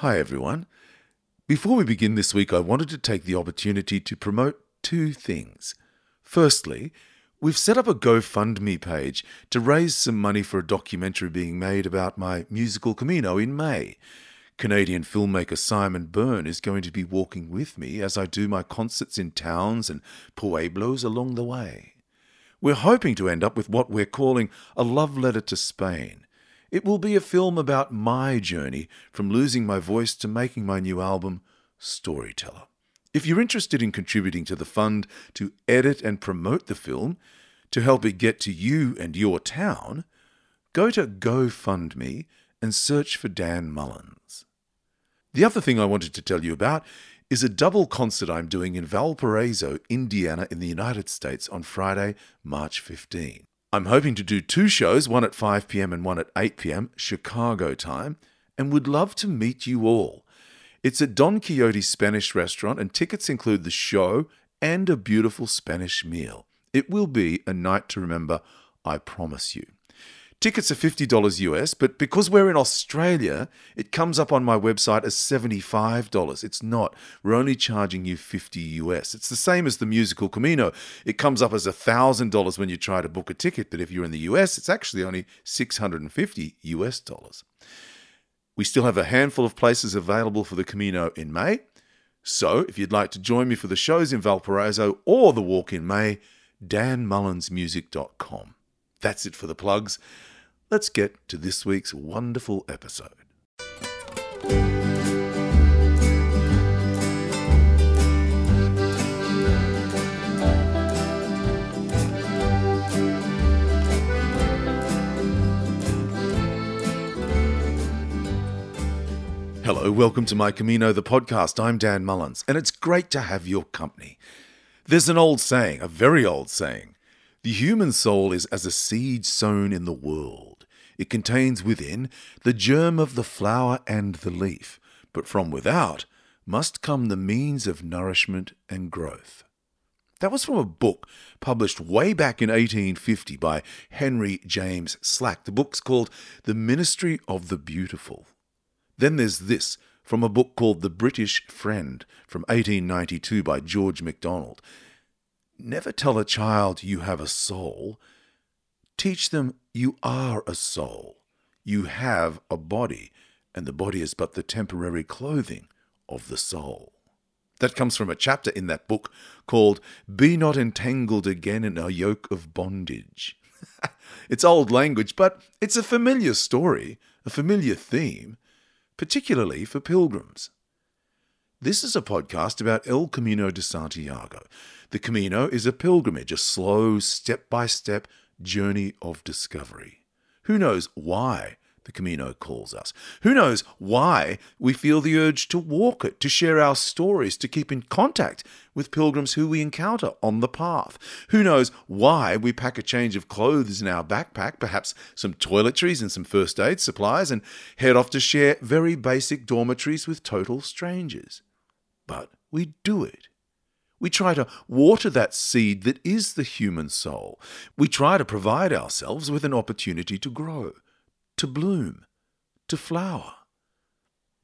Hi, everyone. Before we begin this week, I wanted to take the opportunity to promote two things. Firstly, we've set up a GoFundMe page to raise some money for a documentary being made about my musical Camino in May. Canadian filmmaker Simon Byrne is going to be walking with me as I do my concerts in towns and pueblos along the way. We're hoping to end up with what we're calling a love letter to Spain. It will be a film about my journey from losing my voice to making my new album, Storyteller. If you're interested in contributing to the fund to edit and promote the film, to help it get to you and your town, go to GoFundMe and search for Dan Mullins. The other thing I wanted to tell you about is a double concert I'm doing in Valparaiso, Indiana, in the United States on Friday, March 15. I'm hoping to do two shows, one at 5 p.m. and one at 8 p.m. Chicago time, and would love to meet you all. It's at Don Quixote Spanish restaurant, and tickets include the show and a beautiful Spanish meal. It will be a night to remember, I promise you. Tickets are $50 US, but because we're in Australia, it comes up on my website as $75. It's not. We're only charging you 50 US. It's the same as the musical Camino. It comes up as $1,000 when you try to book a ticket, but if you're in the US, it's actually only 650 US dollars. We still have a handful of places available for the Camino in May. So, if you'd like to join me for the shows in Valparaiso or the walk in May, danmullinsmusic.com. That's it for the plugs. Let's get to this week's wonderful episode. Hello, welcome to my Camino the podcast. I'm Dan Mullins, and it's great to have your company. There's an old saying, a very old saying. The human soul is as a seed sown in the world. It contains within the germ of the flower and the leaf, but from without must come the means of nourishment and growth. That was from a book published way back in 1850 by Henry James Slack. The book's called The Ministry of the Beautiful. Then there's this from a book called The British Friend from 1892 by George MacDonald. Never tell a child you have a soul. Teach them you are a soul. You have a body, and the body is but the temporary clothing of the soul. That comes from a chapter in that book called Be Not Entangled Again in a Yoke of Bondage. it's old language, but it's a familiar story, a familiar theme, particularly for pilgrims. This is a podcast about El Camino de Santiago. The Camino is a pilgrimage, a slow, step by step journey of discovery. Who knows why the Camino calls us? Who knows why we feel the urge to walk it, to share our stories, to keep in contact with pilgrims who we encounter on the path? Who knows why we pack a change of clothes in our backpack, perhaps some toiletries and some first aid supplies, and head off to share very basic dormitories with total strangers? But we do it. We try to water that seed that is the human soul. We try to provide ourselves with an opportunity to grow, to bloom, to flower.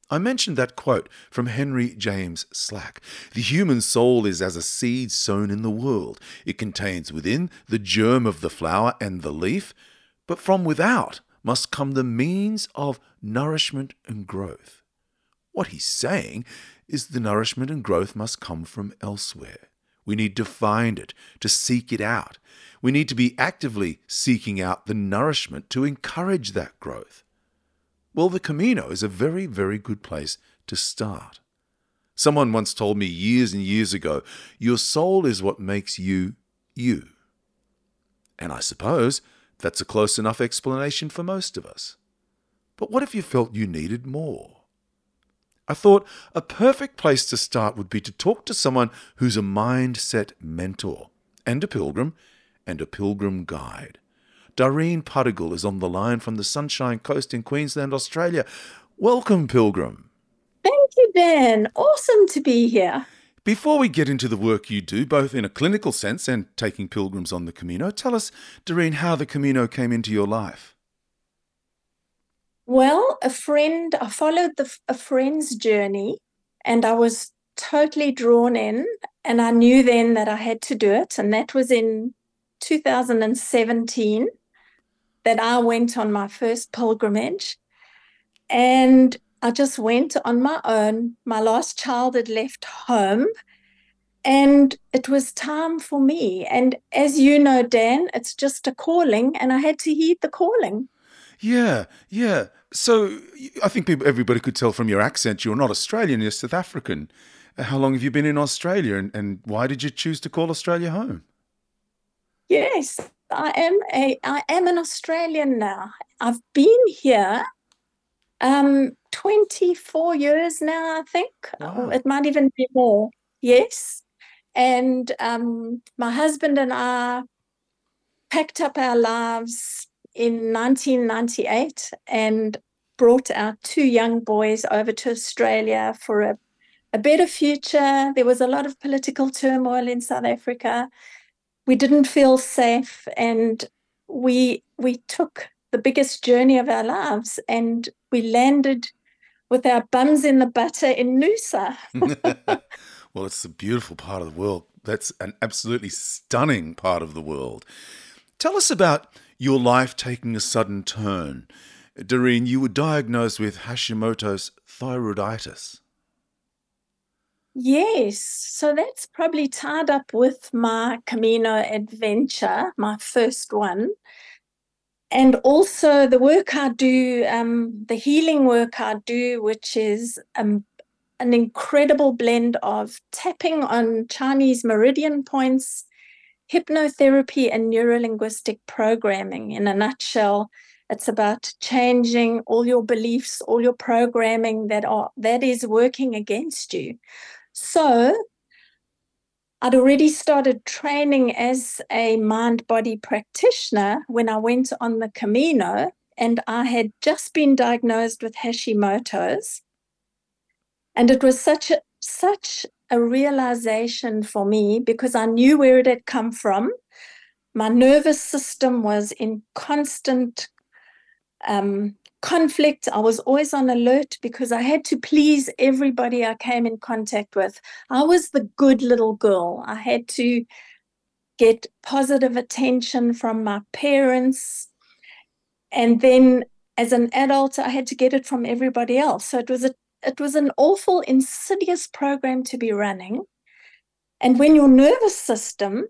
I mentioned that quote from Henry James Slack. The human soul is as a seed sown in the world. It contains within the germ of the flower and the leaf, but from without must come the means of nourishment and growth. What he's saying is the nourishment and growth must come from elsewhere. We need to find it, to seek it out. We need to be actively seeking out the nourishment to encourage that growth. Well, the Camino is a very, very good place to start. Someone once told me years and years ago, your soul is what makes you you. And I suppose that's a close enough explanation for most of us. But what if you felt you needed more? I thought a perfect place to start would be to talk to someone who's a mindset mentor and a pilgrim and a pilgrim guide. Darene Puttergill is on the line from the Sunshine Coast in Queensland, Australia. Welcome, Pilgrim. Thank you, Ben. Awesome to be here. Before we get into the work you do, both in a clinical sense and taking pilgrims on the Camino, tell us, Doreen, how the Camino came into your life. Well, a friend, I followed the, a friend's journey and I was totally drawn in. And I knew then that I had to do it. And that was in 2017 that I went on my first pilgrimage. And I just went on my own. My last child had left home and it was time for me. And as you know, Dan, it's just a calling, and I had to heed the calling. Yeah, yeah. So I think people, everybody could tell from your accent you're not Australian, you're South African. How long have you been in Australia, and, and why did you choose to call Australia home? Yes, I am a I am an Australian now. I've been here um 24 years now, I think. Wow. It might even be more. Yes. And um, my husband and I packed up our lives in 1998 and brought our two young boys over to Australia for a, a better future. There was a lot of political turmoil in South Africa. We didn't feel safe, and we we took the biggest journey of our lives, and we landed with our bums in the butter in Noosa. well, it's a beautiful part of the world. That's an absolutely stunning part of the world. Tell us about your life taking a sudden turn. Darene, you were diagnosed with Hashimoto's thyroiditis. Yes, so that's probably tied up with my Camino adventure, my first one and also the work I do, um, the healing work I do, which is um, an incredible blend of tapping on Chinese meridian points, hypnotherapy, and neurolinguistic programming. In a nutshell, it's about changing all your beliefs, all your programming that are that is working against you. So I'd already started training as a mind body practitioner when I went on the Camino, and I had just been diagnosed with Hashimoto's. And it was such a, such a realization for me because I knew where it had come from. My nervous system was in constant um, conflict. I was always on alert because I had to please everybody I came in contact with. I was the good little girl. I had to get positive attention from my parents. And then as an adult, I had to get it from everybody else. So it was a it was an awful insidious program to be running. And when your nervous system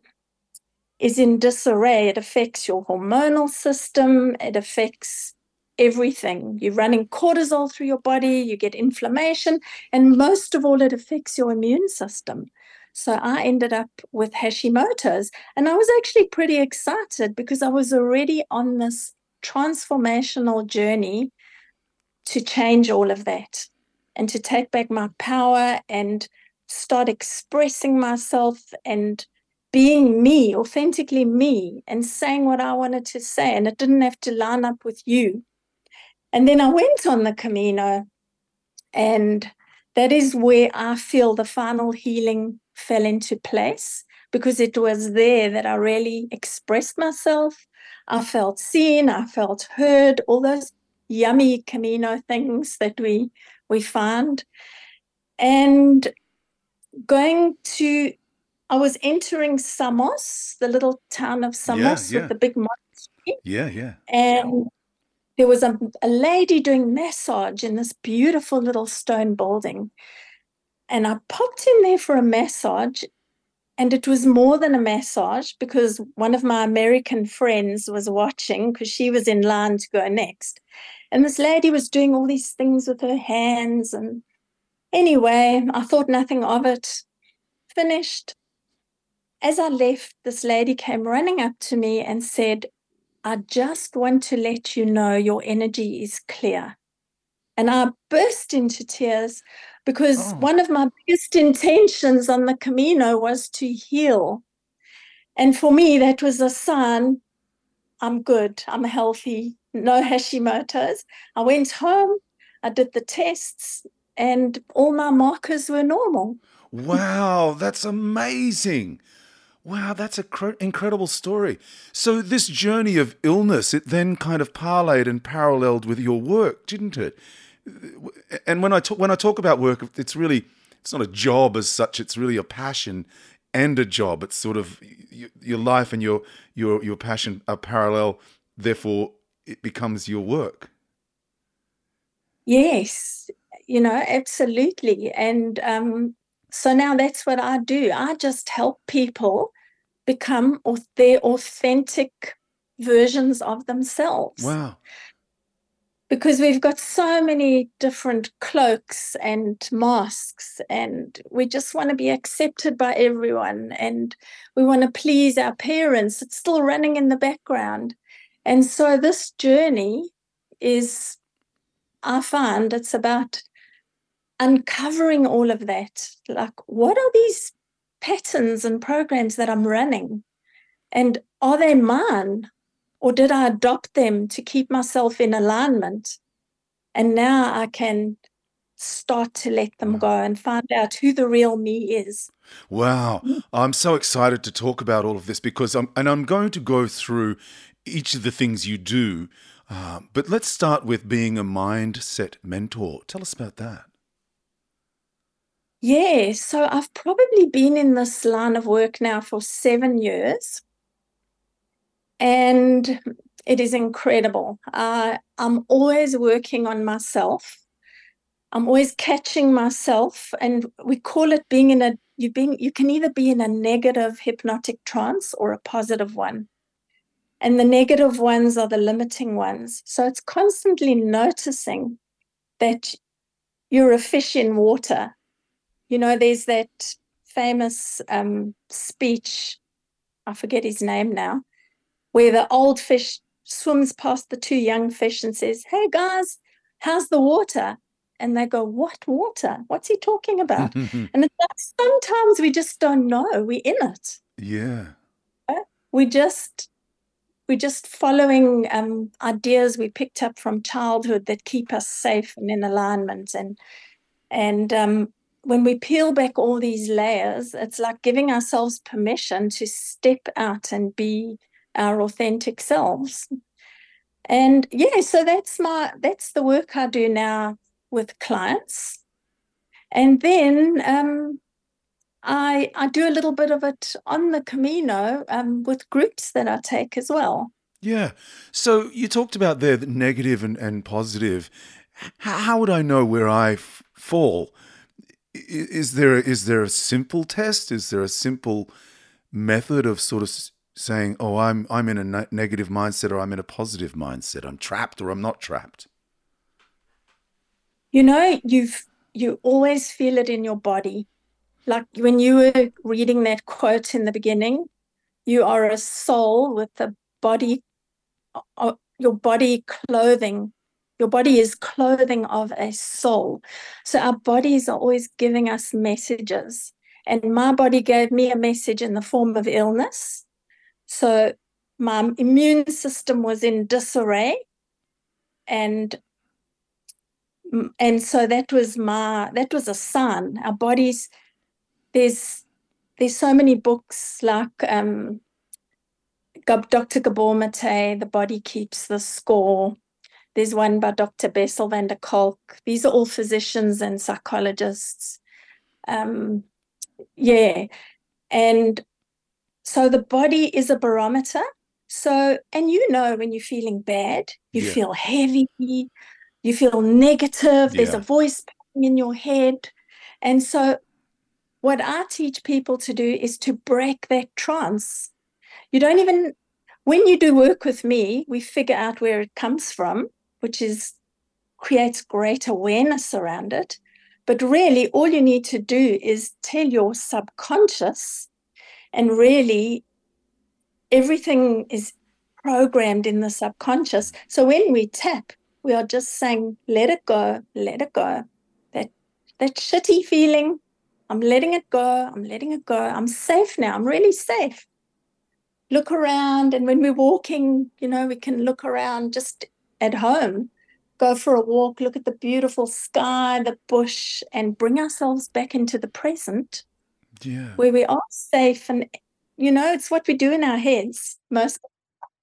is in disarray, it affects your hormonal system, it affects everything. You're running cortisol through your body, you get inflammation, and most of all, it affects your immune system. So I ended up with Hashimoto's, and I was actually pretty excited because I was already on this transformational journey to change all of that and to take back my power and start expressing myself and being me, authentically me, and saying what I wanted to say. And it didn't have to line up with you. And then I went on the Camino, and that is where I feel the final healing fell into place because it was there that I really expressed myself. I felt seen, I felt heard, all those yummy Camino things that we we find. And going to I was entering Samos, the little town of Samos yeah, yeah. with the big monastery. Yeah, yeah. And there was a, a lady doing massage in this beautiful little stone building. And I popped in there for a massage, and it was more than a massage because one of my American friends was watching because she was in line to go next. And this lady was doing all these things with her hands. And anyway, I thought nothing of it. Finished. As I left, this lady came running up to me and said, I just want to let you know your energy is clear. And I burst into tears because oh. one of my biggest intentions on the Camino was to heal. And for me, that was a sign I'm good, I'm healthy, no Hashimoto's. I went home, I did the tests, and all my markers were normal. Wow, that's amazing. Wow, that's an cr- incredible story. So this journey of illness, it then kind of parlayed and paralleled with your work, didn't it? And when I talk when I talk about work, it's really it's not a job as such. It's really a passion and a job. It's sort of your life and your your your passion are parallel. Therefore, it becomes your work. Yes, you know, absolutely. And um, so now that's what I do. I just help people become their authentic versions of themselves. Wow. Because we've got so many different cloaks and masks, and we just want to be accepted by everyone, and we want to please our parents. It's still running in the background. And so, this journey is, I find, it's about uncovering all of that. Like, what are these patterns and programs that I'm running? And are they mine? Or did I adopt them to keep myself in alignment? And now I can start to let them go and find out who the real me is. Wow. Mm. I'm so excited to talk about all of this because I'm, and I'm going to go through each of the things you do. Uh, but let's start with being a mindset mentor. Tell us about that. Yeah, so I've probably been in this line of work now for seven years, and it is incredible. Uh, I'm always working on myself. I'm always catching myself, and we call it being in a you being you can either be in a negative hypnotic trance or a positive one. And the negative ones are the limiting ones. So it's constantly noticing that you're a fish in water you know, there's that famous um, speech, I forget his name now, where the old fish swims past the two young fish and says, Hey guys, how's the water? And they go, What water? What's he talking about? and it's like sometimes we just don't know. We're in it. Yeah. We just we're just following um, ideas we picked up from childhood that keep us safe and in alignment and and um, when we peel back all these layers, it's like giving ourselves permission to step out and be our authentic selves. And yeah, so that's my that's the work I do now with clients. And then um, I I do a little bit of it on the Camino um, with groups that I take as well. Yeah. So you talked about there the negative and, and positive. How, how would I know where I f- fall? is there is there a simple test? Is there a simple method of sort of saying, "Oh, I'm I'm in a negative mindset or I'm in a positive mindset. I'm trapped or I'm not trapped." You know, you've you always feel it in your body. Like when you were reading that quote in the beginning, you are a soul with a body your body clothing your body is clothing of a soul. So our bodies are always giving us messages. And my body gave me a message in the form of illness. So my immune system was in disarray. And and so that was my that was a sign. Our bodies, there's there's so many books like um, Dr. Gabor Mate, The Body Keeps the Score. There's one by Dr. Bessel van der Kolk. These are all physicians and psychologists. Um, yeah. And so the body is a barometer. So, and you know when you're feeling bad, you yeah. feel heavy, you feel negative, there's yeah. a voice in your head. And so, what I teach people to do is to break that trance. You don't even, when you do work with me, we figure out where it comes from which is creates great awareness around it. But really, all you need to do is tell your subconscious, and really, everything is programmed in the subconscious. So when we tap, we are just saying, let it go, let it go. That that shitty feeling, I'm letting it go, I'm letting it go. I'm safe now, I'm really safe. Look around, and when we're walking, you know, we can look around just at home, go for a walk, look at the beautiful sky, the bush, and bring ourselves back into the present yeah. where we are safe and you know, it's what we do in our heads most.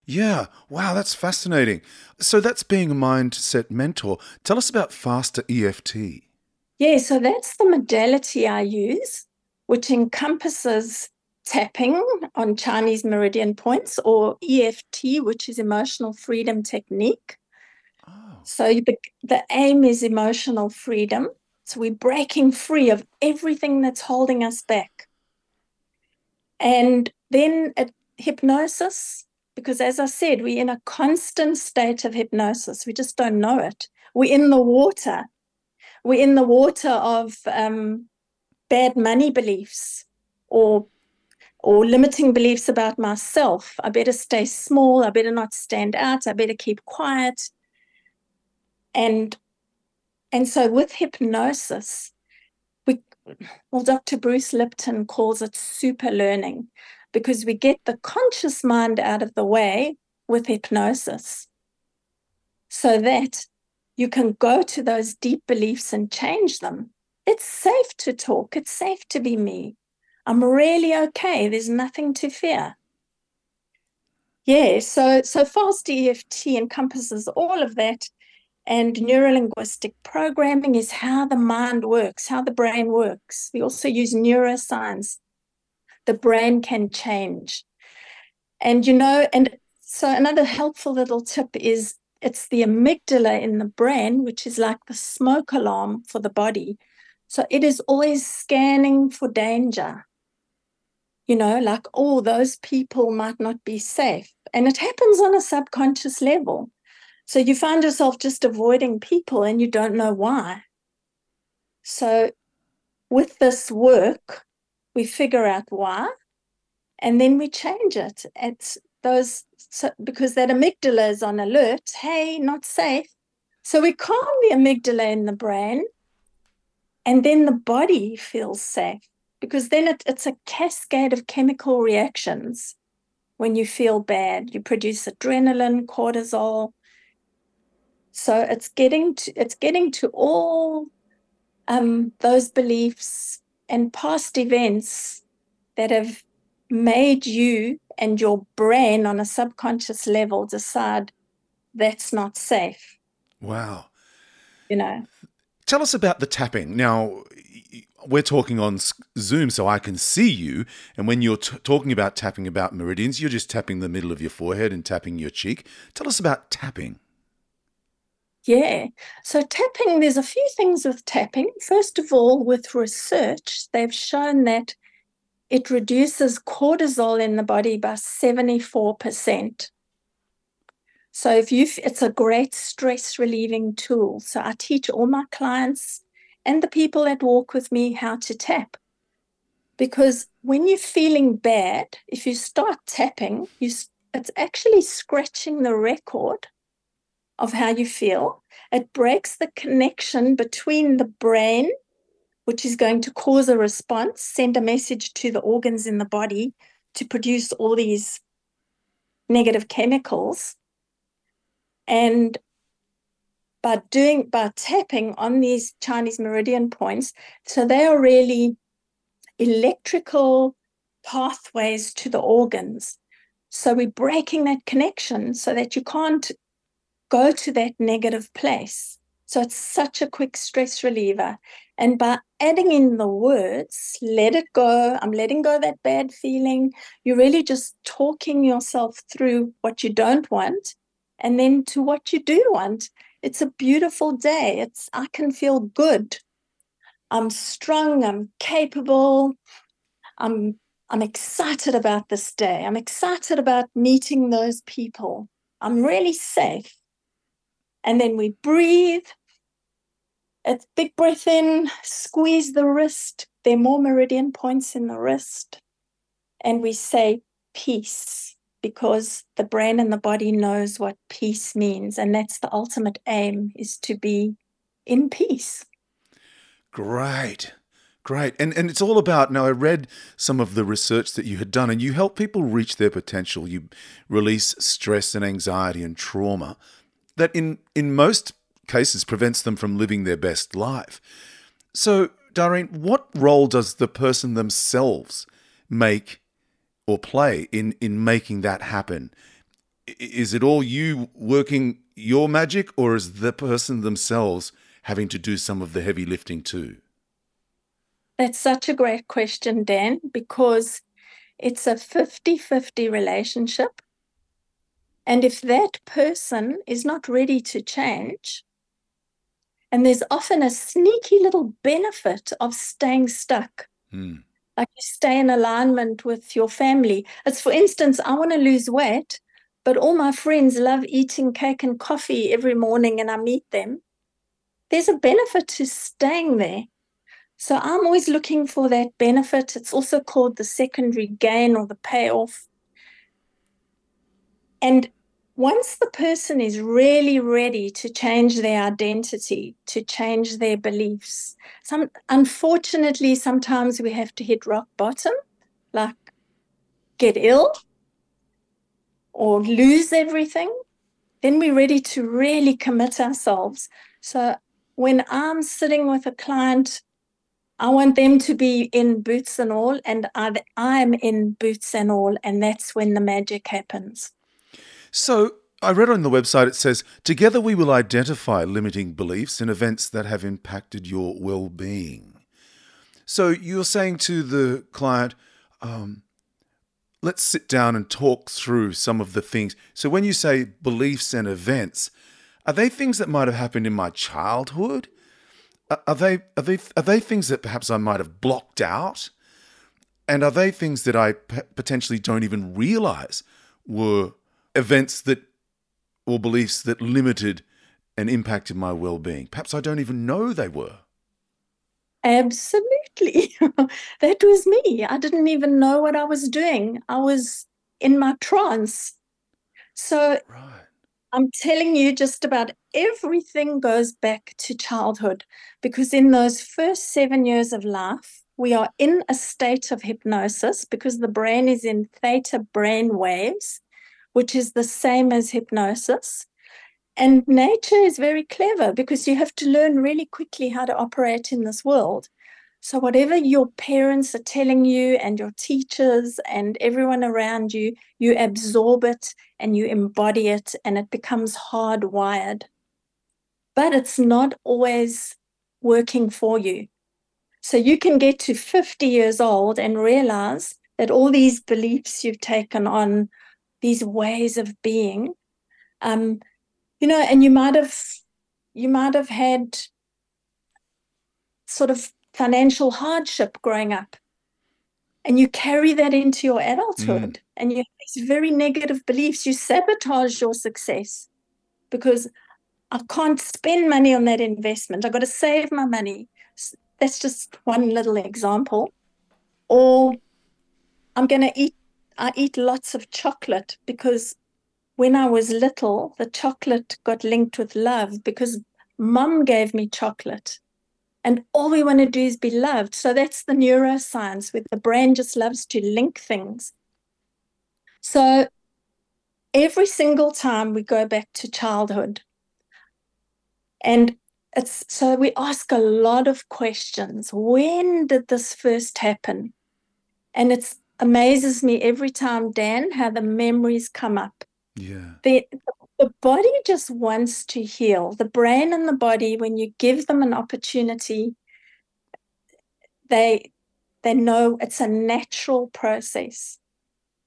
Yeah. Wow, that's fascinating. So that's being a mindset mentor. Tell us about FasterEFT. Yeah, so that's the modality I use, which encompasses tapping on Chinese meridian points or EFT, which is emotional freedom technique. Oh. So the, the aim is emotional freedom. So we're breaking free of everything that's holding us back. And then at hypnosis, because as I said, we're in a constant state of hypnosis. We just don't know it. We're in the water. We're in the water of um, bad money beliefs or or limiting beliefs about myself. I better stay small. I better not stand out. I better keep quiet. And and so with hypnosis, we well, Dr. Bruce Lipton calls it super learning because we get the conscious mind out of the way with hypnosis so that you can go to those deep beliefs and change them. It's safe to talk, it's safe to be me. I'm really okay. There's nothing to fear. Yeah, so so fast EFT encompasses all of that. And neurolinguistic programming is how the mind works, how the brain works. We also use neuroscience. The brain can change. And you know, and so another helpful little tip is it's the amygdala in the brain, which is like the smoke alarm for the body. So it is always scanning for danger you know, like, oh, those people might not be safe. And it happens on a subconscious level. So you find yourself just avoiding people and you don't know why. So with this work, we figure out why and then we change it. It's those so, because that amygdala is on alert. Hey, not safe. So we calm the amygdala in the brain, and then the body feels safe because then it, it's a cascade of chemical reactions. When you feel bad, you produce adrenaline, cortisol. So it's getting to it's getting to all um, those beliefs and past events that have made you and your brain on a subconscious level decide that's not safe. Wow. You know. Tell us about the tapping. Now, we're talking on Zoom so I can see you. And when you're t- talking about tapping about meridians, you're just tapping the middle of your forehead and tapping your cheek. Tell us about tapping. Yeah. So, tapping, there's a few things with tapping. First of all, with research, they've shown that it reduces cortisol in the body by 74%. So, if you, it's a great stress relieving tool. So, I teach all my clients and the people that walk with me how to tap. Because when you're feeling bad, if you start tapping, you, it's actually scratching the record of how you feel. It breaks the connection between the brain, which is going to cause a response, send a message to the organs in the body to produce all these negative chemicals. And by doing by tapping on these Chinese meridian points. So they are really electrical pathways to the organs. So we're breaking that connection so that you can't go to that negative place. So it's such a quick stress reliever. And by adding in the words, let it go, I'm letting go that bad feeling, you're really just talking yourself through what you don't want and then to what you do want. It's a beautiful day. It's I can feel good. I'm strong, I'm capable. I'm I'm excited about this day. I'm excited about meeting those people. I'm really safe. And then we breathe. A big breath in, squeeze the wrist. There are more meridian points in the wrist. And we say peace because the brain and the body knows what peace means and that's the ultimate aim is to be in peace great great and and it's all about now i read some of the research that you had done and you help people reach their potential you release stress and anxiety and trauma that in in most cases prevents them from living their best life so Darene, what role does the person themselves make or play in in making that happen? Is it all you working your magic, or is the person themselves having to do some of the heavy lifting too? That's such a great question, Dan, because it's a 50 50 relationship. And if that person is not ready to change, and there's often a sneaky little benefit of staying stuck. Hmm. Like you stay in alignment with your family. As for instance, I want to lose weight, but all my friends love eating cake and coffee every morning and I meet them. There's a benefit to staying there. So I'm always looking for that benefit. It's also called the secondary gain or the payoff. And once the person is really ready to change their identity, to change their beliefs, some unfortunately sometimes we have to hit rock bottom, like get ill or lose everything, then we're ready to really commit ourselves. So when I'm sitting with a client, I want them to be in boots and all, and I, I'm in boots and all, and that's when the magic happens. So I read on the website it says, Together we will identify limiting beliefs and events that have impacted your well being. So you're saying to the client, um, let's sit down and talk through some of the things. So when you say beliefs and events, are they things that might have happened in my childhood? Are they are they are they things that perhaps I might have blocked out? And are they things that I potentially don't even realize were events that or beliefs that limited and impacted my well-being? Perhaps I don't even know they were. Absolutely. that was me. I didn't even know what I was doing. I was in my trance. So Right. I'm telling you, just about everything goes back to childhood because in those first seven years of life, we are in a state of hypnosis because the brain is in theta brain waves, which is the same as hypnosis. And nature is very clever because you have to learn really quickly how to operate in this world. So, whatever your parents are telling you, and your teachers, and everyone around you, you absorb it and you embody it, and it becomes hardwired. But it's not always working for you. So, you can get to 50 years old and realize that all these beliefs you've taken on, these ways of being, um, you know, and you might have you might have had sort of financial hardship growing up. And you carry that into your adulthood and you have these very negative beliefs. You sabotage your success because I can't spend money on that investment. I've got to save my money. That's just one little example. Or I'm going to eat, I eat lots of chocolate because when I was little, the chocolate got linked with love because mum gave me chocolate. And all we want to do is be loved. So that's the neuroscience where the brain just loves to link things. So every single time we go back to childhood, and it's so we ask a lot of questions. When did this first happen? And it amazes me every time, Dan, how the memories come up. Yeah. the the body just wants to heal. The brain and the body when you give them an opportunity they they know it's a natural process.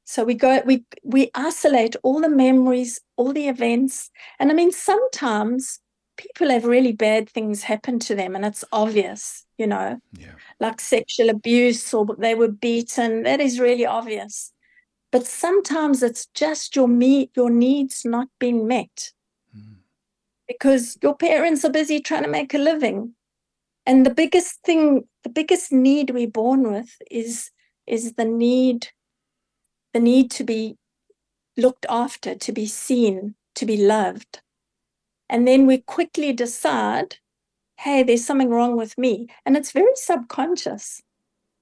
So we go we we isolate all the memories all the events. And i mean sometimes people have really bad things happen to them and it's obvious you know. Yeah. like sexual abuse or they were beaten that is really obvious. But sometimes it's just your me your needs not being met. Mm. because your parents are busy trying to make a living. And the biggest thing the biggest need we're born with is is the need the need to be looked after to be seen to be loved and then we quickly decide hey there's something wrong with me and it's very subconscious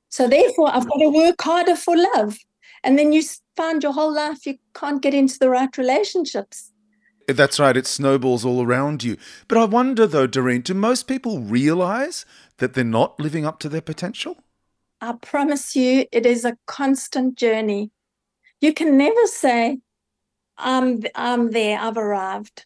so therefore i've got to work harder for love and then you find your whole life you can't get into the right relationships That's right, it snowballs all around you. But I wonder though, Darene, do most people realize that they're not living up to their potential? I promise you, it is a constant journey. You can never say, I'm, I'm there, I've arrived.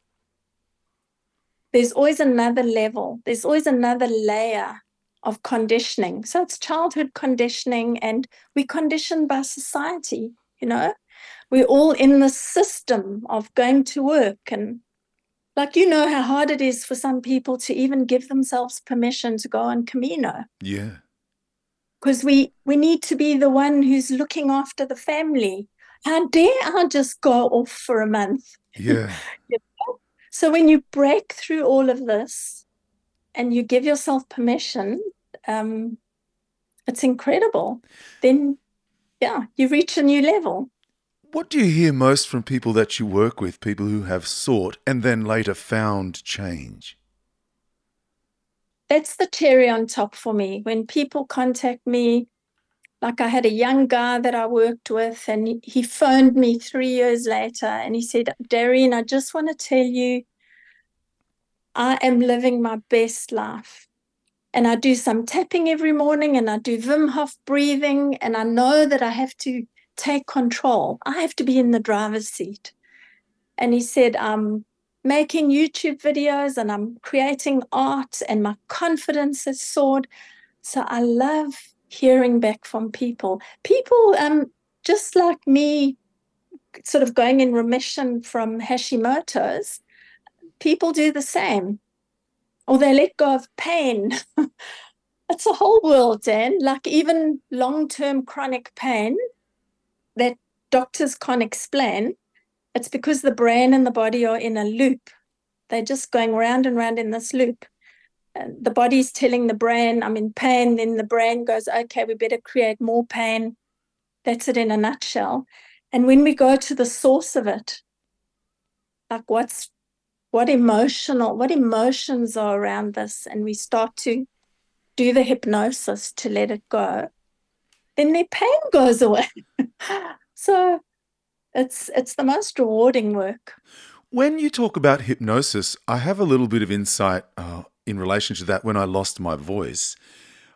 There's always another level, there's always another layer of conditioning. So it's childhood conditioning, and we conditioned by society, you know. We're all in the system of going to work and like you know how hard it is for some people to even give themselves permission to go on Camino. Yeah. Because we we need to be the one who's looking after the family. How dare I just go off for a month? Yeah. you? So when you break through all of this and you give yourself permission, um, it's incredible. Then yeah, you reach a new level. What do you hear most from people that you work with, people who have sought and then later found change? That's the cherry on top for me. When people contact me, like I had a young guy that I worked with, and he phoned me three years later and he said, Darene, I just want to tell you, I am living my best life. And I do some tapping every morning and I do Wim Hof breathing, and I know that I have to take control. I have to be in the driver's seat. And he said, I'm making YouTube videos and I'm creating art, and my confidence has soared. So I love hearing back from people. People, um, just like me, sort of going in remission from Hashimoto's, people do the same. Or they let go of pain. it's a whole world, Dan. Like even long term chronic pain, that doctors can't explain, it's because the brain and the body are in a loop. They're just going round and round in this loop. The body's telling the brain, I'm in pain. Then the brain goes, okay, we better create more pain. That's it in a nutshell. And when we go to the source of it, like what's what emotional, what emotions are around this, and we start to do the hypnosis to let it go, then their pain goes away. so it's it's the most rewarding work. When you talk about hypnosis, I have a little bit of insight uh, in relation to that. When I lost my voice,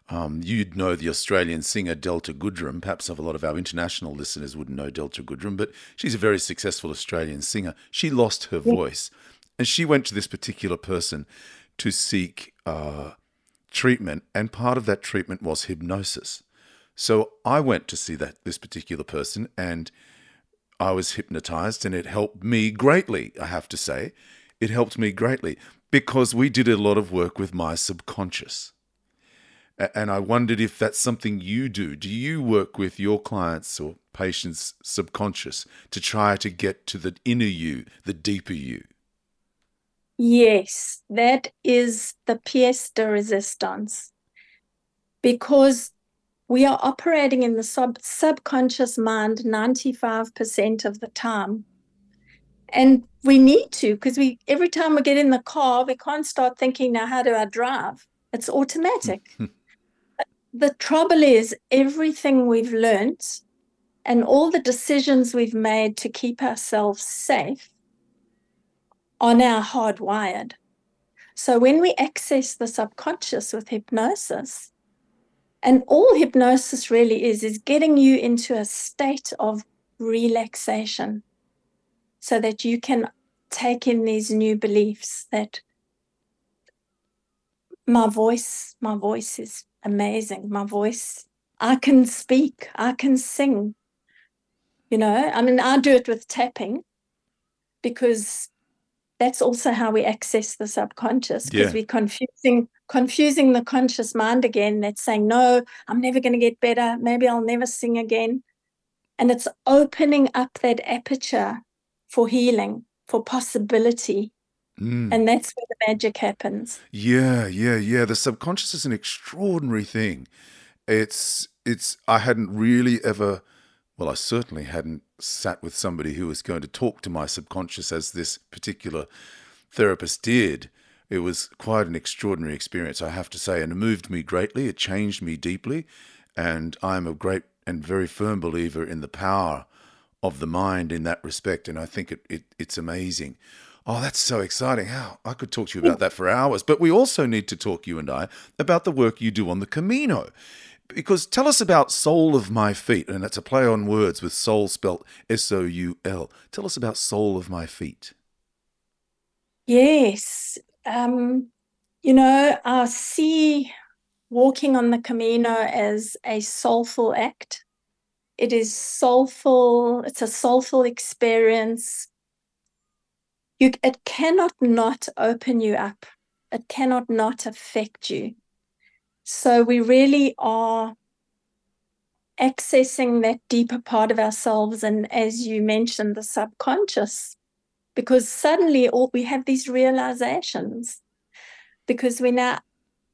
um, you'd know the Australian singer Delta Goodrem. Perhaps a lot of our international listeners wouldn't know Delta Goodrem, but she's a very successful Australian singer. She lost her yeah. voice, and she went to this particular person to seek uh, treatment, and part of that treatment was hypnosis. So I went to see that this particular person and I was hypnotized and it helped me greatly, I have to say. It helped me greatly because we did a lot of work with my subconscious. And I wondered if that's something you do. Do you work with your clients or patients' subconscious to try to get to the inner you, the deeper you? Yes, that is the pièce de résistance. Because we are operating in the sub- subconscious mind 95% of the time. And we need to, because we every time we get in the car, we can't start thinking, now how do I drive? It's automatic. Hmm. the trouble is everything we've learned and all the decisions we've made to keep ourselves safe are now hardwired. So when we access the subconscious with hypnosis, and all hypnosis really is, is getting you into a state of relaxation so that you can take in these new beliefs that my voice, my voice is amazing. My voice, I can speak, I can sing. You know, I mean, I do it with tapping because that's also how we access the subconscious because yeah. we're confusing confusing the conscious mind again that's saying no i'm never going to get better maybe i'll never sing again and it's opening up that aperture for healing for possibility mm. and that's where the magic happens yeah yeah yeah the subconscious is an extraordinary thing it's it's i hadn't really ever well i certainly hadn't sat with somebody who was going to talk to my subconscious as this particular therapist did. It was quite an extraordinary experience, I have to say, and it moved me greatly. It changed me deeply. And I'm a great and very firm believer in the power of the mind in that respect. And I think it, it it's amazing. Oh, that's so exciting. How I could talk to you about that for hours. But we also need to talk, you and I, about the work you do on the Camino Because tell us about Soul of My Feet, and that's a play on words with soul spelt S O U L. Tell us about Soul of My Feet. Yes. Um, you know, I see walking on the Camino as a soulful act. It is soulful, it's a soulful experience. You, it cannot not open you up, it cannot not affect you. So we really are accessing that deeper part of ourselves, and as you mentioned, the subconscious, because suddenly all, we have these realizations because we're now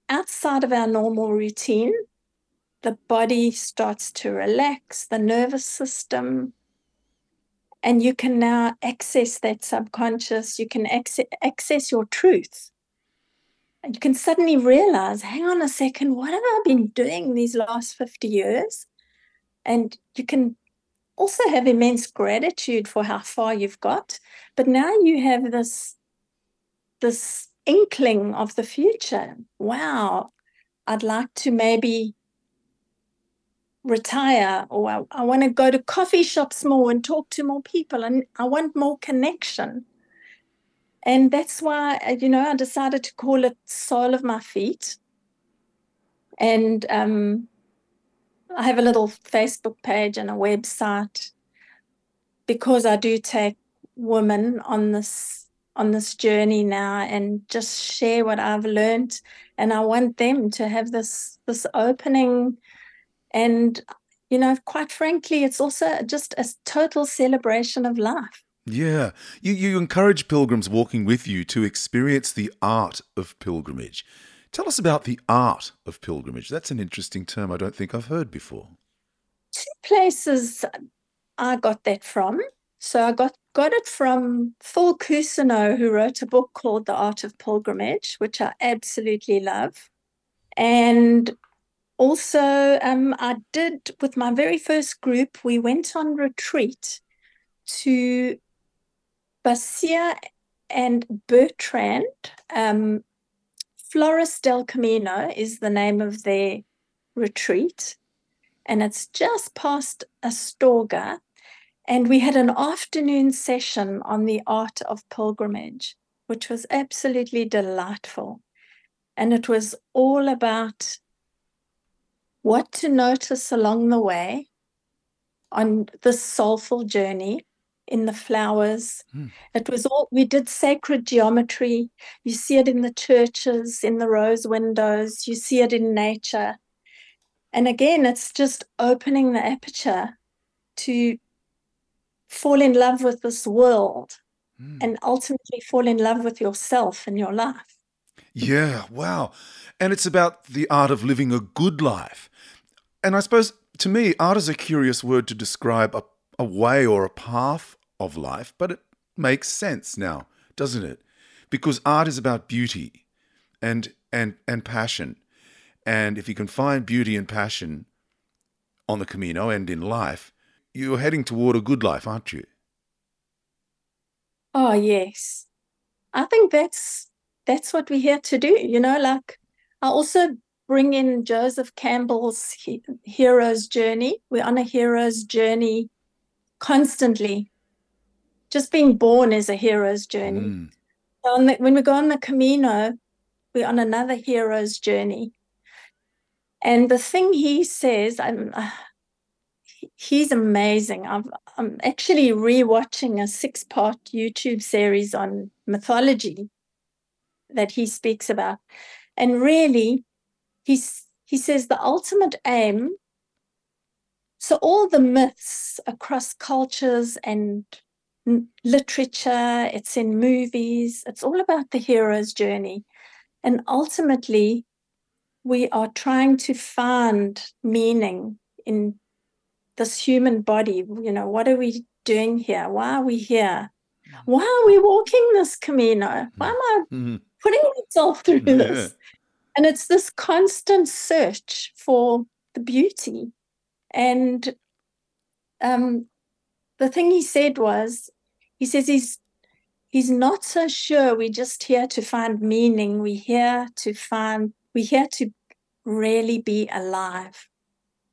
outside of our normal routine. The body starts to relax, the nervous system, and you can now access that subconscious. You can access, access your truth. And you can suddenly realize hang on a second, what have I been doing these last 50 years? And you can also have immense gratitude for how far you've got. But now you have this, this inkling of the future. Wow, I'd like to maybe retire or I, I want to go to coffee shops more and talk to more people and I want more connection. And that's why, uh, you know, I decided to call it Soul of My Feet. And um, I have a little Facebook page and a website because I do take women on this on this journey now and just share what I've learned. And I want them to have this this opening and you know, quite frankly, it's also just a total celebration of life. Yeah. You, you encourage pilgrims walking with you to experience the art of pilgrimage. Tell us about the art of pilgrimage. That's an interesting term I don't think I've heard before. Two places I got that from. So I got, got it from Phil Cousineau, who wrote a book called The Art of Pilgrimage, which I absolutely love. And also, um, I did with my very first group, we went on retreat to Basia and Bertrand. Um, Flores del Camino is the name of their retreat, and it's just past Astorga. And we had an afternoon session on the art of pilgrimage, which was absolutely delightful. And it was all about what to notice along the way on this soulful journey in the flowers. Mm. It was all, we did sacred geometry. You see it in the churches, in the rose windows, you see it in nature. And again, it's just opening the aperture to fall in love with this world mm. and ultimately fall in love with yourself and your life. Yeah, wow. And it's about the art of living a good life. And I suppose to me, art is a curious word to describe a, a way or a path of life, but it makes sense now, doesn't it? Because art is about beauty and and and passion. And if you can find beauty and passion on the Camino and in life, you're heading toward a good life, aren't you? Oh yes. I think that's that's what we're here to do, you know, like I also bring in Joseph Campbell's hero's journey. We're on a hero's journey constantly just being born is a hero's journey. Mm. The, when we go on the Camino, we're on another hero's journey. And the thing he says, I'm, uh, he's amazing. i am actually rewatching a six part YouTube series on mythology that he speaks about. And really, he's, he says the ultimate aim. So, all the myths across cultures and literature, it's in movies, it's all about the hero's journey. And ultimately, we are trying to find meaning in this human body. You know, what are we doing here? Why are we here? Why are we walking this Camino? Why am I mm-hmm. putting myself through yeah. this? And it's this constant search for the beauty. And um, the thing he said was, he says he's he's not so sure we're just here to find meaning. We're here to find we're here to really be alive.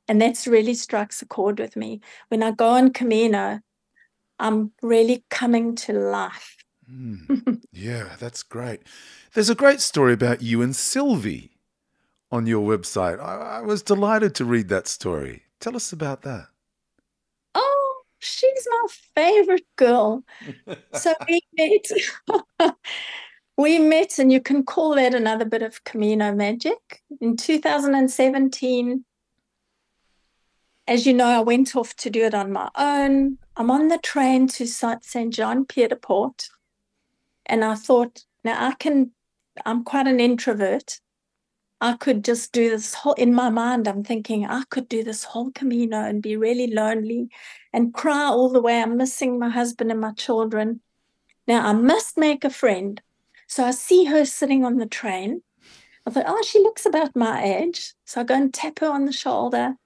And that's really strikes a chord with me. When I go on Camino, I'm really coming to life. Mm. yeah, that's great. There's a great story about you and Silvie on your website. I, I was delighted to read that story. Tell us about that. Oh, she's my favorite girl. so we met. we met, and you can call that another bit of Camino magic. In 2017, as you know, I went off to do it on my own. I'm on the train to St. John de Port, and I thought, now I can, I'm quite an introvert. I could just do this whole, in my mind, I'm thinking I could do this whole Camino and be really lonely and cry all the way. I'm missing my husband and my children. Now I must make a friend. So I see her sitting on the train. I thought, oh, she looks about my age. So I go and tap her on the shoulder.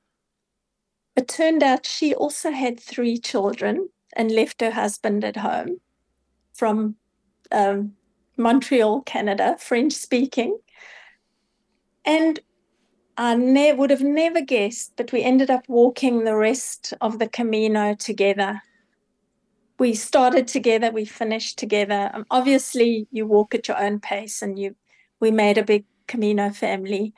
It turned out she also had three children and left her husband at home from um, Montreal, Canada, French speaking. And I ne- would have never guessed, but we ended up walking the rest of the Camino together. We started together, we finished together. Um, obviously, you walk at your own pace, and you we made a big Camino family.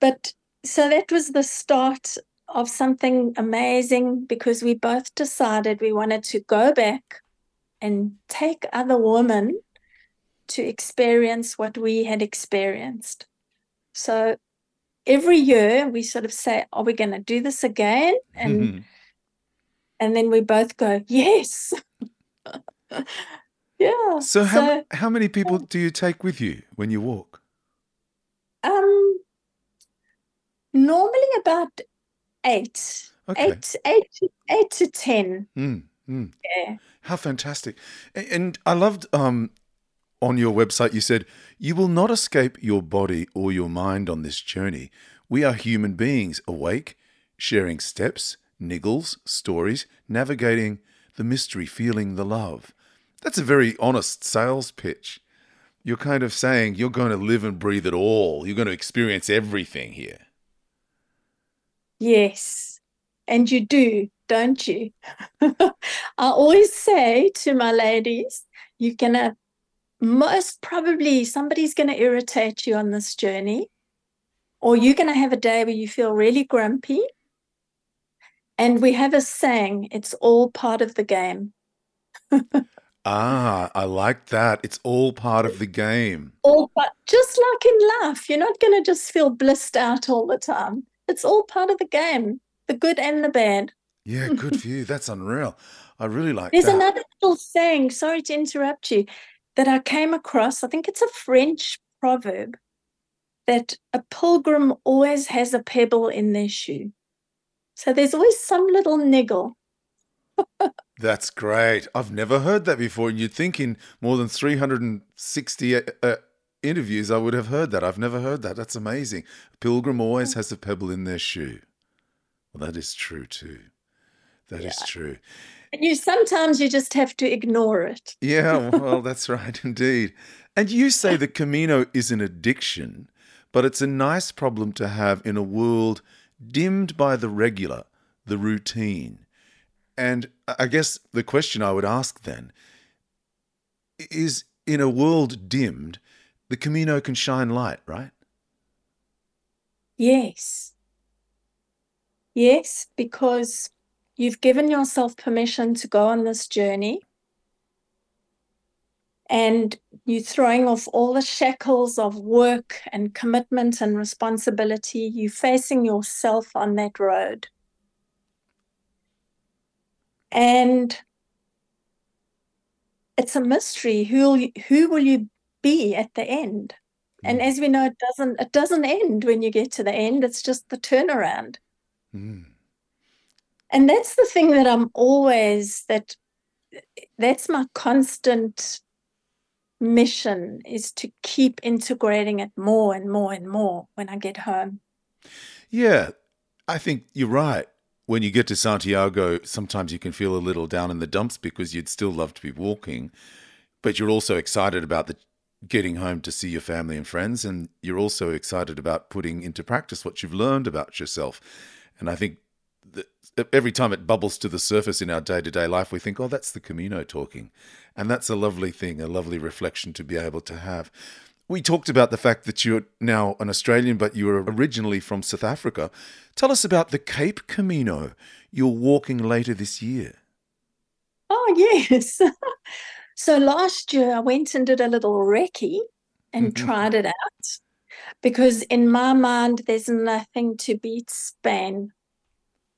But so that was the start of something amazing because we both decided we wanted to go back and take other women to experience what we had experienced. So every year we sort of say, Are we going to do this again? And mm-hmm. and then we both go, Yes. yeah. So how so, how many people do you take with you when you walk? Um normally about eight. Okay. Eight, eight, eight to ten. Mm, mm. Yeah. How fantastic! And I loved um, on your website, you said, You will not escape your body or your mind on this journey. We are human beings, awake, sharing steps, niggles, stories, navigating the mystery, feeling the love. That's a very honest sales pitch. You're kind of saying you're going to live and breathe it all. You're going to experience everything here. Yes. And you do, don't you? I always say to my ladies, you're going to most probably somebody's going to irritate you on this journey, or you're going to have a day where you feel really grumpy. And we have a saying, it's all part of the game. ah, I like that. It's all part of the game. All but just like in life, you're not going to just feel blissed out all the time. It's all part of the game, the good and the bad. Yeah, good for you. That's unreal. I really like There's that. another little saying, sorry to interrupt you that I came across. I think it's a French proverb that a pilgrim always has a pebble in their shoe. So there's always some little niggle. That's great. I've never heard that before. And you'd think in more than 360 uh, uh, interviews, I would have heard that. I've never heard that. That's amazing. Pilgrim always mm. has a pebble in their shoe. Well, that is true too. That yeah. is true. And you sometimes you just have to ignore it. Yeah, well, that's right indeed. And you say the Camino is an addiction, but it's a nice problem to have in a world dimmed by the regular, the routine. And I guess the question I would ask then is in a world dimmed, the Camino can shine light, right? Yes. Yes, because You've given yourself permission to go on this journey. And you're throwing off all the shackles of work and commitment and responsibility. You're facing yourself on that road. And it's a mystery. Who who will you be at the end? And mm. as we know, it doesn't it doesn't end when you get to the end. It's just the turnaround. Mm and that's the thing that i'm always that that's my constant mission is to keep integrating it more and more and more when i get home yeah i think you're right when you get to santiago sometimes you can feel a little down in the dumps because you'd still love to be walking but you're also excited about the getting home to see your family and friends and you're also excited about putting into practice what you've learned about yourself And I think every time it bubbles to the surface in our day to day life, we think, oh, that's the Camino talking. And that's a lovely thing, a lovely reflection to be able to have. We talked about the fact that you're now an Australian, but you were originally from South Africa. Tell us about the Cape Camino you're walking later this year. Oh, yes. so last year I went and did a little recce and mm-hmm. tried it out because in my mind, there's nothing to beat Spain.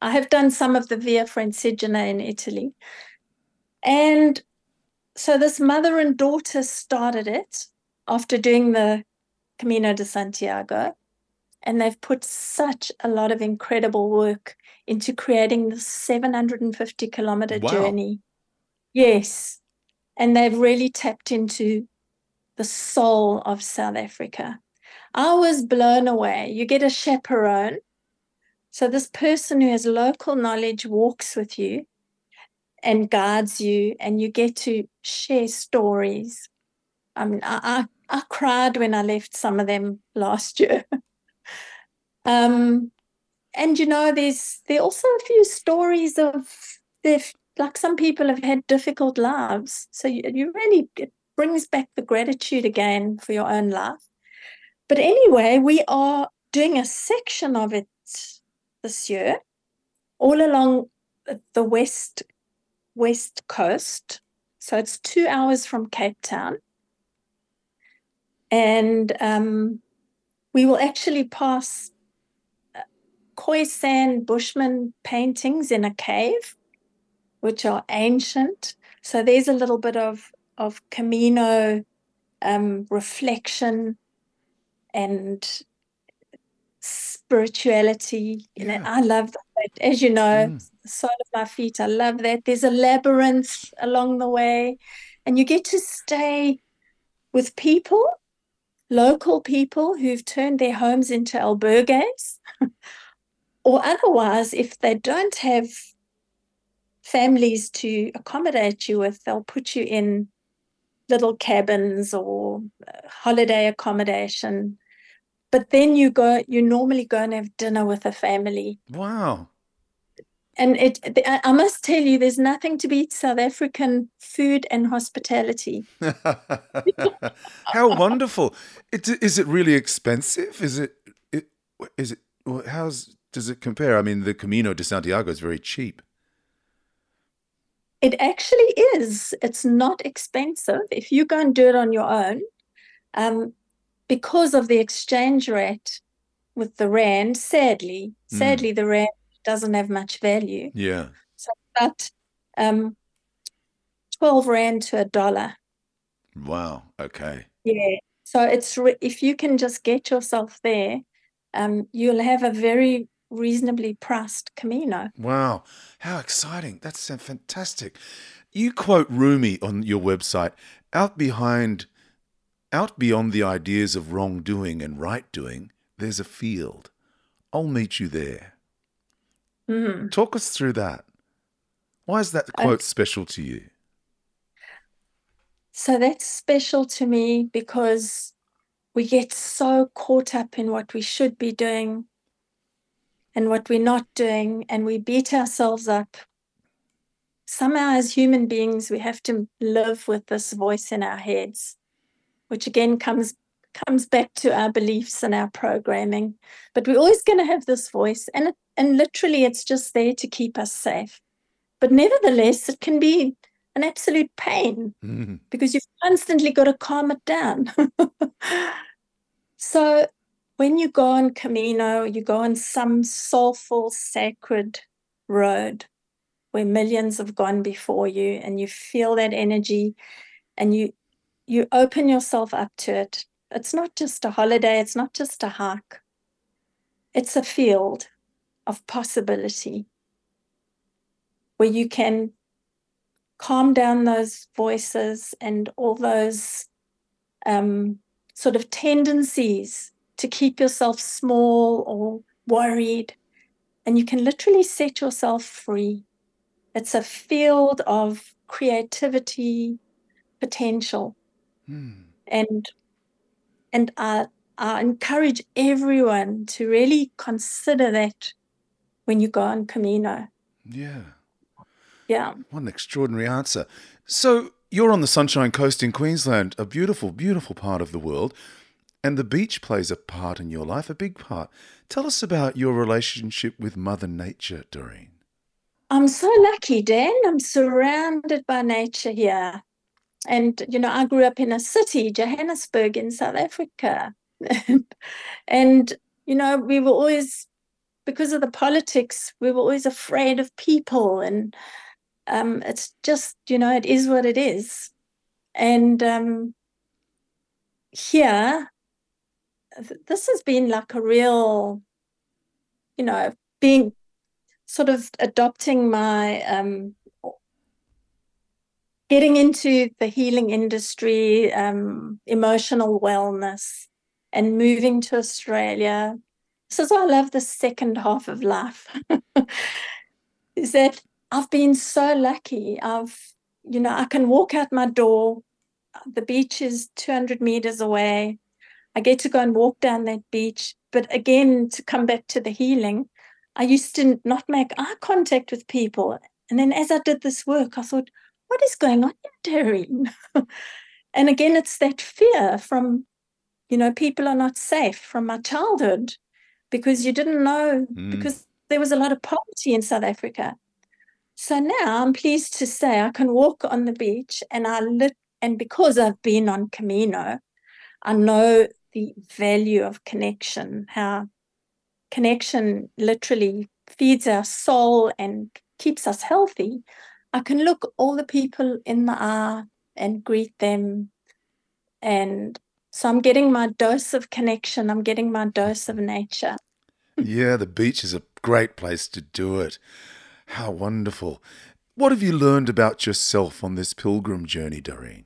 I have done some of the Via Francigena in Italy. And so this mother and daughter started it after doing the Camino de Santiago. And they've put such a lot of incredible work into creating the 750 kilometer wow. journey. Yes. And they've really tapped into the soul of South Africa. I was blown away. You get a chaperone. So, this person who has local knowledge walks with you and guides you, and you get to share stories. I mean, I, I, I cried when I left some of them last year. um, and you know, there's there are also a few stories of if like some people have had difficult lives. So you, you really it brings back the gratitude again for your own life. But anyway, we are doing a section of it this year, all along the west west coast. So it's two hours from Cape Town. And um, we will actually pass uh, Khoisan Bushman paintings in a cave, which are ancient. So there's a little bit of, of Camino um, reflection and spirituality. You know, I love that. As you know, mm. the sole of my feet, I love that. There's a labyrinth along the way, and you get to stay with people, local people who've turned their homes into albergues. or otherwise, if they don't have families to accommodate you with, they'll put you in little cabins or uh, holiday accommodation but then you go, you normally go and have dinner with a family. Wow. And it, I must tell you, there's nothing to beat South African food and hospitality. How wonderful! It, is it really expensive? Is it? it is it? How's does it compare? I mean, the Camino de Santiago is very cheap. It actually is. It's not expensive if you go and do it on your own. Um, because of the exchange rate with the rand, sadly, mm. sadly the rand doesn't have much value. Yeah. So about um, twelve rand to a dollar. Wow. Okay. Yeah. So it's re- if you can just get yourself there, um, you'll have a very reasonably priced Camino. Wow. How exciting. That's fantastic. You quote Rumi on your website out behind out beyond the ideas of wrongdoing and right doing, there's a field. I'll meet you there. Mm-hmm. Talk us through that. Why is that quote special to you? So that's special to me because we get so caught up in what we should be doing and what we're not doing, and we beat ourselves up. Somehow, as human beings, we have to live with this voice in our heads which again comes comes back to our beliefs and our programming. But we're always going to have this voice, and it, and literally, it's just there to keep us safe. But nevertheless, it can be an absolute pain mm-hmm. because you've constantly got to calm it down. so when you go on Camino, you go on some soulful, sacred road where millions have gone before you, and you feel that energy, and you you open yourself up to it. It's not just a holiday, it's not just a hike, it's a field of possibility where you can calm down those voices and all those um, sort of tendencies to keep yourself small or worried. And you can literally set yourself free. It's a field of creativity, potential. Hmm. And and I, I encourage everyone to really consider that when you go on Camino. Yeah. Yeah. What an extraordinary answer. So you're on the Sunshine Coast in Queensland, a beautiful, beautiful part of the world, and the beach plays a part in your life, a big part. Tell us about your relationship with Mother Nature, Darene. I'm so lucky, Dan. I'm surrounded by nature here. And, you know, I grew up in a city, Johannesburg in South Africa. and, you know, we were always, because of the politics, we were always afraid of people. And um, it's just, you know, it is what it is. And um, here, this has been like a real, you know, being sort of adopting my um, getting into the healing industry, um, emotional wellness, and moving to Australia. This is why I love the second half of life. is that I've been so lucky. I've, you know, I can walk out my door. The beach is 200 meters away. I get to go and walk down that beach. But again, to come back to the healing, I used to not make eye contact with people. And then as I did this work, I thought, what is going on here, Darene? and again, it's that fear from, you know, people are not safe from my childhood because you didn't know, mm. because there was a lot of poverty in South Africa. So now I'm pleased to say I can walk on the beach and I lit, and because I've been on Camino, I know the value of connection, how connection literally feeds our soul and keeps us healthy. I can look all the people in the eye and greet them. And so I'm getting my dose of connection, I'm getting my dose of nature. yeah, the beach is a great place to do it. How wonderful. What have you learned about yourself on this pilgrim journey, Darene?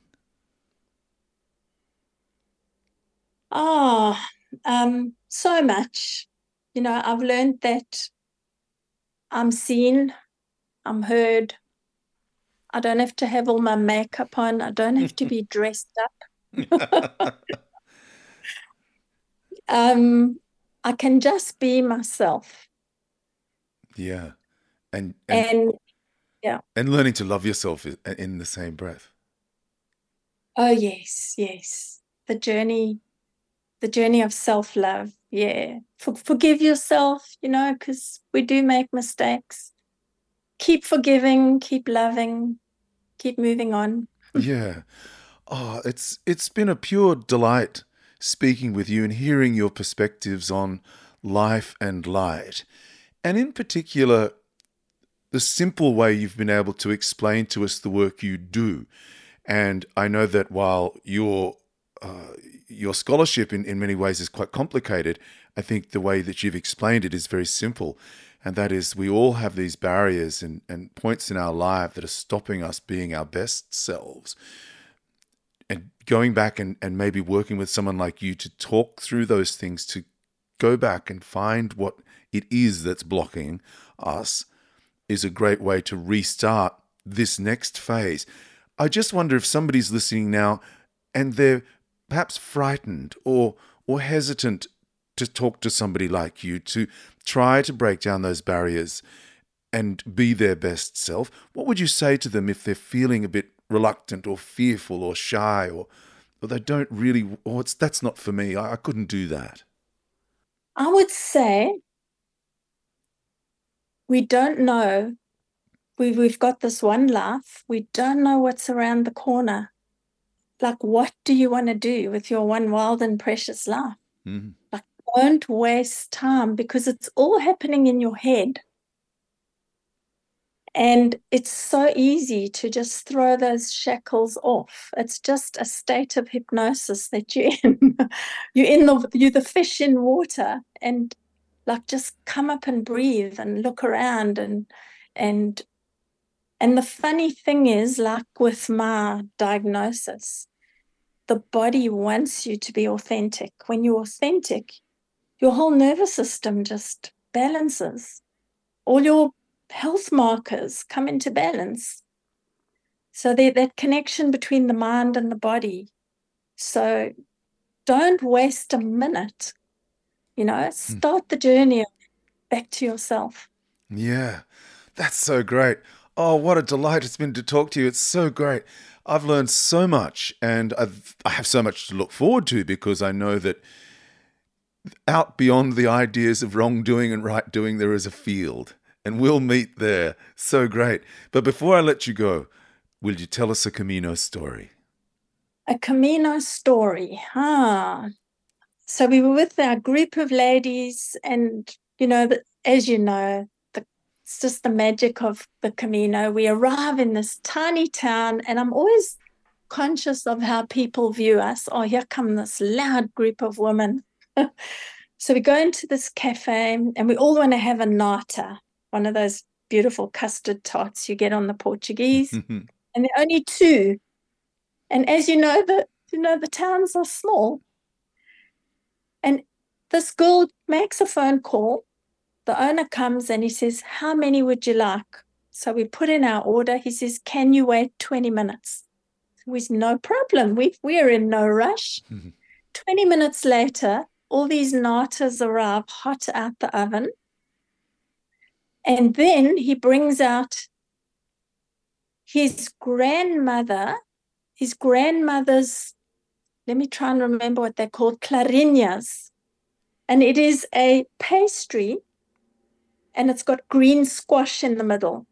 Oh, um, so much. You know, I've learned that I'm seen, I'm heard, I don't have to have all my makeup on. I don't have to be dressed up. um, I can just be myself. Yeah. And, and, and yeah. And learning to love yourself in the same breath. Oh yes, yes. The journey the journey of self-love. Yeah. For, forgive yourself, you know, because we do make mistakes keep forgiving, keep loving, keep moving on. yeah. Oh, it's it's been a pure delight speaking with you and hearing your perspectives on life and light. And in particular, the simple way you've been able to explain to us the work you do. And I know that while your uh, your scholarship in, in many ways is quite complicated, I think the way that you've explained it is very simple and that is we all have these barriers and, and points in our life that are stopping us being our best selves. And going back and, and maybe working with someone like you to talk through those things, to go back and find what it is that's blocking us, is a great way to restart this next phase. I just wonder if somebody's listening now and they're perhaps frightened or or hesitant to talk to somebody like you, to try to break down those barriers and be their best self, what would you say to them if they're feeling a bit reluctant or fearful or shy or, or they don't really, or it's, that's not for me, I, I couldn't do that? I would say we don't know. We've, we've got this one life. We don't know what's around the corner. Like, what do you want to do with your one wild and precious life? Mm-hmm. Like, don't waste time because it's all happening in your head. And it's so easy to just throw those shackles off. It's just a state of hypnosis that you're in. you're in the you're the fish in water and like just come up and breathe and look around and and and the funny thing is, like with my diagnosis, the body wants you to be authentic. When you're authentic, your whole nervous system just balances. All your health markers come into balance. So that connection between the mind and the body. So don't waste a minute. You know, hmm. start the journey back to yourself. Yeah, that's so great. Oh, what a delight it's been to talk to you. It's so great. I've learned so much and I've, I have so much to look forward to because I know that out beyond the ideas of wrongdoing and right doing, there is a field and we'll meet there. So great. But before I let you go, will you tell us a Camino story? A Camino story, huh? So we were with our group of ladies, and you know, as you know, it's just the magic of the Camino. We arrive in this tiny town, and I'm always conscious of how people view us. Oh, here come this loud group of women. so we go into this cafe, and we all want to have a nata, one of those beautiful custard tarts you get on the Portuguese. and there are only two. And as you know, the you know the towns are small. And this girl makes a phone call the owner comes and he says, How many would you like? So we put in our order. He says, Can you wait 20 minutes? With no problem. We, we're in no rush. Mm-hmm. 20 minutes later, all these natas arrive hot out the oven. And then he brings out his grandmother, his grandmother's, let me try and remember what they're called, clarinhas. And it is a pastry and it's got green squash in the middle.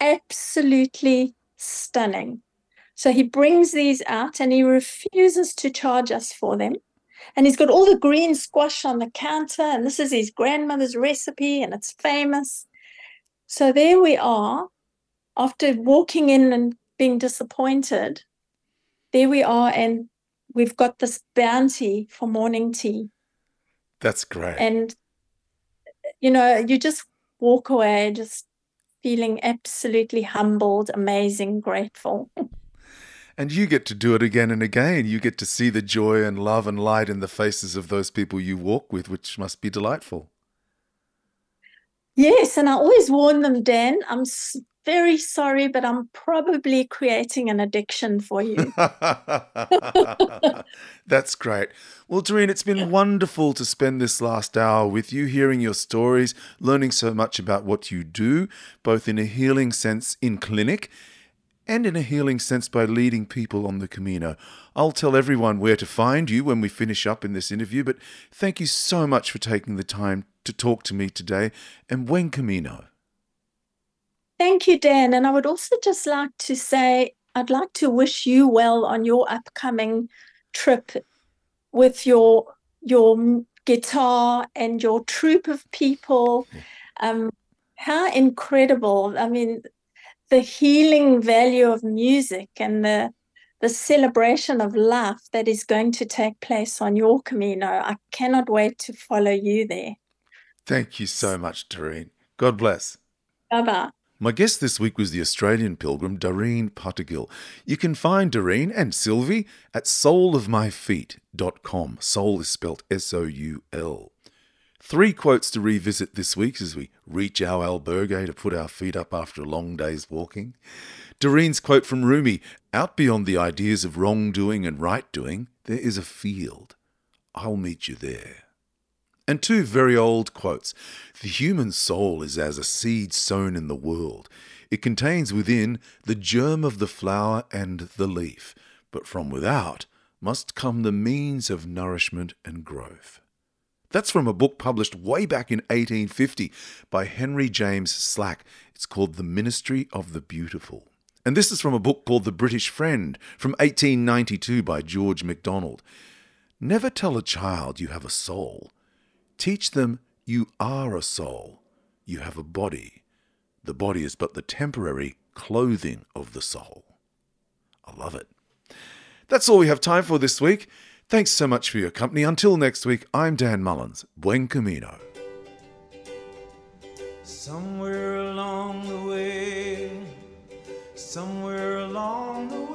Absolutely stunning. So he brings these out and he refuses to charge us for them. And he's got all the green squash on the counter, and this is his grandmother's recipe, and it's famous. So there we are, after walking in and being disappointed, there we are, and we've got this bounty for morning tea. That's great. And you know, you just walk away just feeling absolutely humbled, amazing, grateful. And you get to do it again and again. You get to see the joy and love and light in the faces of those people you walk with, which must be delightful. Yes, and I always warn them, Dan, I'm very sorry, but I'm probably creating an addiction for you. That's great. Well, Darene, it's been wonderful to spend this last hour with you, hearing your stories, learning so much about what you do, both in a healing sense in clinic and in a healing sense by leading people on the Camino. I'll tell everyone where to find you when we finish up in this interview, but thank you so much for taking the time to talk to me today. And buen Camino. Thank you, Dan. And I would also just like to say, I'd like to wish you well on your upcoming trip with your your guitar and your troop of people. Um, how incredible! I mean, the healing value of music and the the celebration of life that is going to take place on your Camino. I cannot wait to follow you there. Thank you so much, Darene. God bless. Bye bye. My guest this week was the Australian pilgrim Darene Puttergill. You can find Darene and Silvie at soulofmyfeet.com. Soul is spelt S O U L. Three quotes to revisit this week as we reach our albergue to put our feet up after a long day's walking. Darene's quote from Rumi Out beyond the ideas of wrongdoing and right doing, there is a field. I'll meet you there. And two very old quotes The human soul is as a seed sown in the world. It contains within the germ of the flower and the leaf, but from without must come the means of nourishment and growth. That's from a book published way back in 1850 by Henry James Slack. It's called The Ministry of the Beautiful. And this is from a book called The British Friend from 1892 by George MacDonald. Never tell a child you have a soul Teach them you are a soul, you have a body. The body is but the temporary clothing of the soul. I love it. That's all we have time for this week. Thanks so much for your company. Until next week, I'm Dan Mullins. Buen Camino. Somewhere along the way, somewhere along the way.